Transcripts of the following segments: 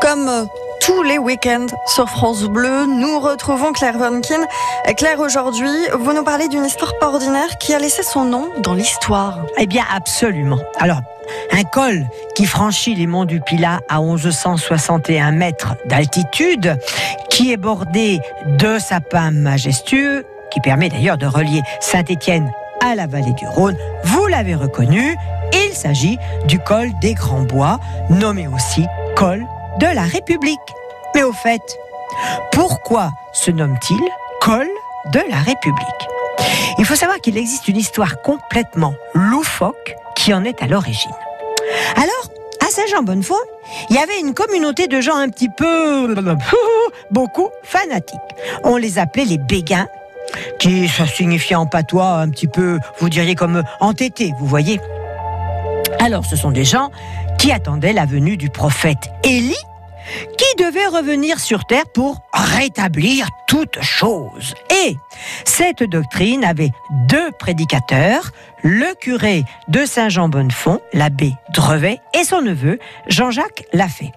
Comme euh, tous les week-ends sur France Bleu, nous retrouvons Claire Vonkin. Claire, aujourd'hui, vous nous parlez d'une histoire pas ordinaire qui a laissé son nom dans l'histoire. Eh bien, absolument. Alors, un col qui franchit les monts du Pilat à 1161 mètres d'altitude, qui est bordé de sapins majestueux, qui permet d'ailleurs de relier Saint-Étienne à la vallée du Rhône. Vous l'avez reconnu, il s'agit du col des Grands Bois, nommé aussi col de la République. Mais au fait, pourquoi se nomme-t-il col de la République? Il faut savoir qu'il existe une histoire complètement loufoque qui en est à l'origine. Alors, à Saint-Jean-Bonnefoy, il y avait une communauté de gens un petit peu... beaucoup fanatiques. On les appelait les béguins, qui ça signifiait en patois un petit peu, vous diriez comme entêté, vous voyez. Alors, ce sont des gens qui attendaient la venue du prophète Élie, qui devait revenir sur terre pour rétablir toute chose. Et cette doctrine avait deux prédicateurs, le curé de Saint-Jean-Bonnefond, l'abbé Drevet, et son neveu, Jean-Jacques Lafay.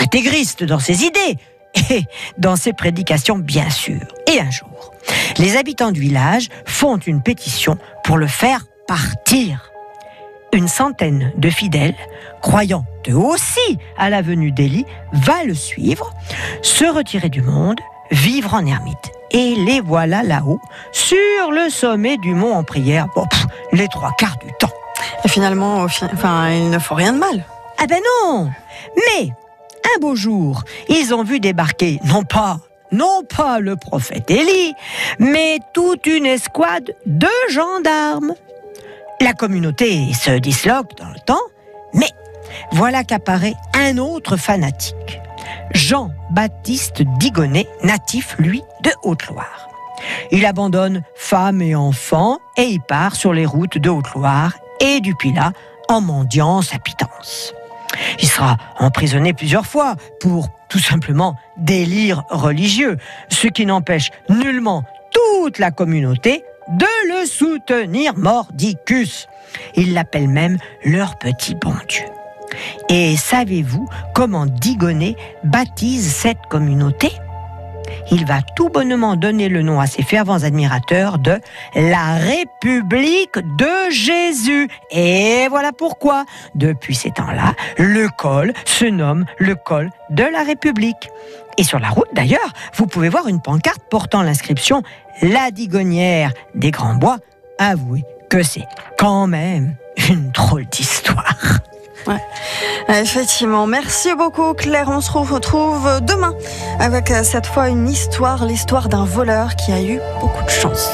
Intégriste dans ses idées et dans ses prédications, bien sûr. Et un jour, les habitants du village font une pétition pour le faire partir une centaine de fidèles, croyant eux aussi à la venue d'Élie, va le suivre, se retirer du monde, vivre en ermite. Et les voilà là-haut, sur le sommet du mont en prière, les trois quarts du temps. Et finalement, enfin, il ne faut rien de mal. Ah ben non Mais, un beau jour, ils ont vu débarquer, non pas non pas le prophète Élie, mais toute une escouade de gendarmes. La communauté se disloque dans le temps, mais voilà qu'apparaît un autre fanatique, Jean-Baptiste Digonnet, natif, lui, de Haute-Loire. Il abandonne femme et enfants et il part sur les routes de Haute-Loire et du Pilat en mendiant sa pitance. Il sera emprisonné plusieurs fois pour tout simplement délire religieux, ce qui n'empêche nullement toute la communauté de le soutenir mordicus. Ils l'appellent même leur petit bon Dieu. Et savez-vous comment Digonet baptise cette communauté? Il va tout bonnement donner le nom à ses fervents admirateurs de la République de Jésus. Et voilà pourquoi, depuis ces temps-là, le col se nomme le col de la République. Et sur la route, d'ailleurs, vous pouvez voir une pancarte portant l'inscription La Digonnière des Grands Bois. Avouez que c'est quand même une drôle d'histoire. Effectivement. Merci beaucoup Claire. On se retrouve demain avec euh, cette fois une histoire, l'histoire d'un voleur qui a eu beaucoup de chance.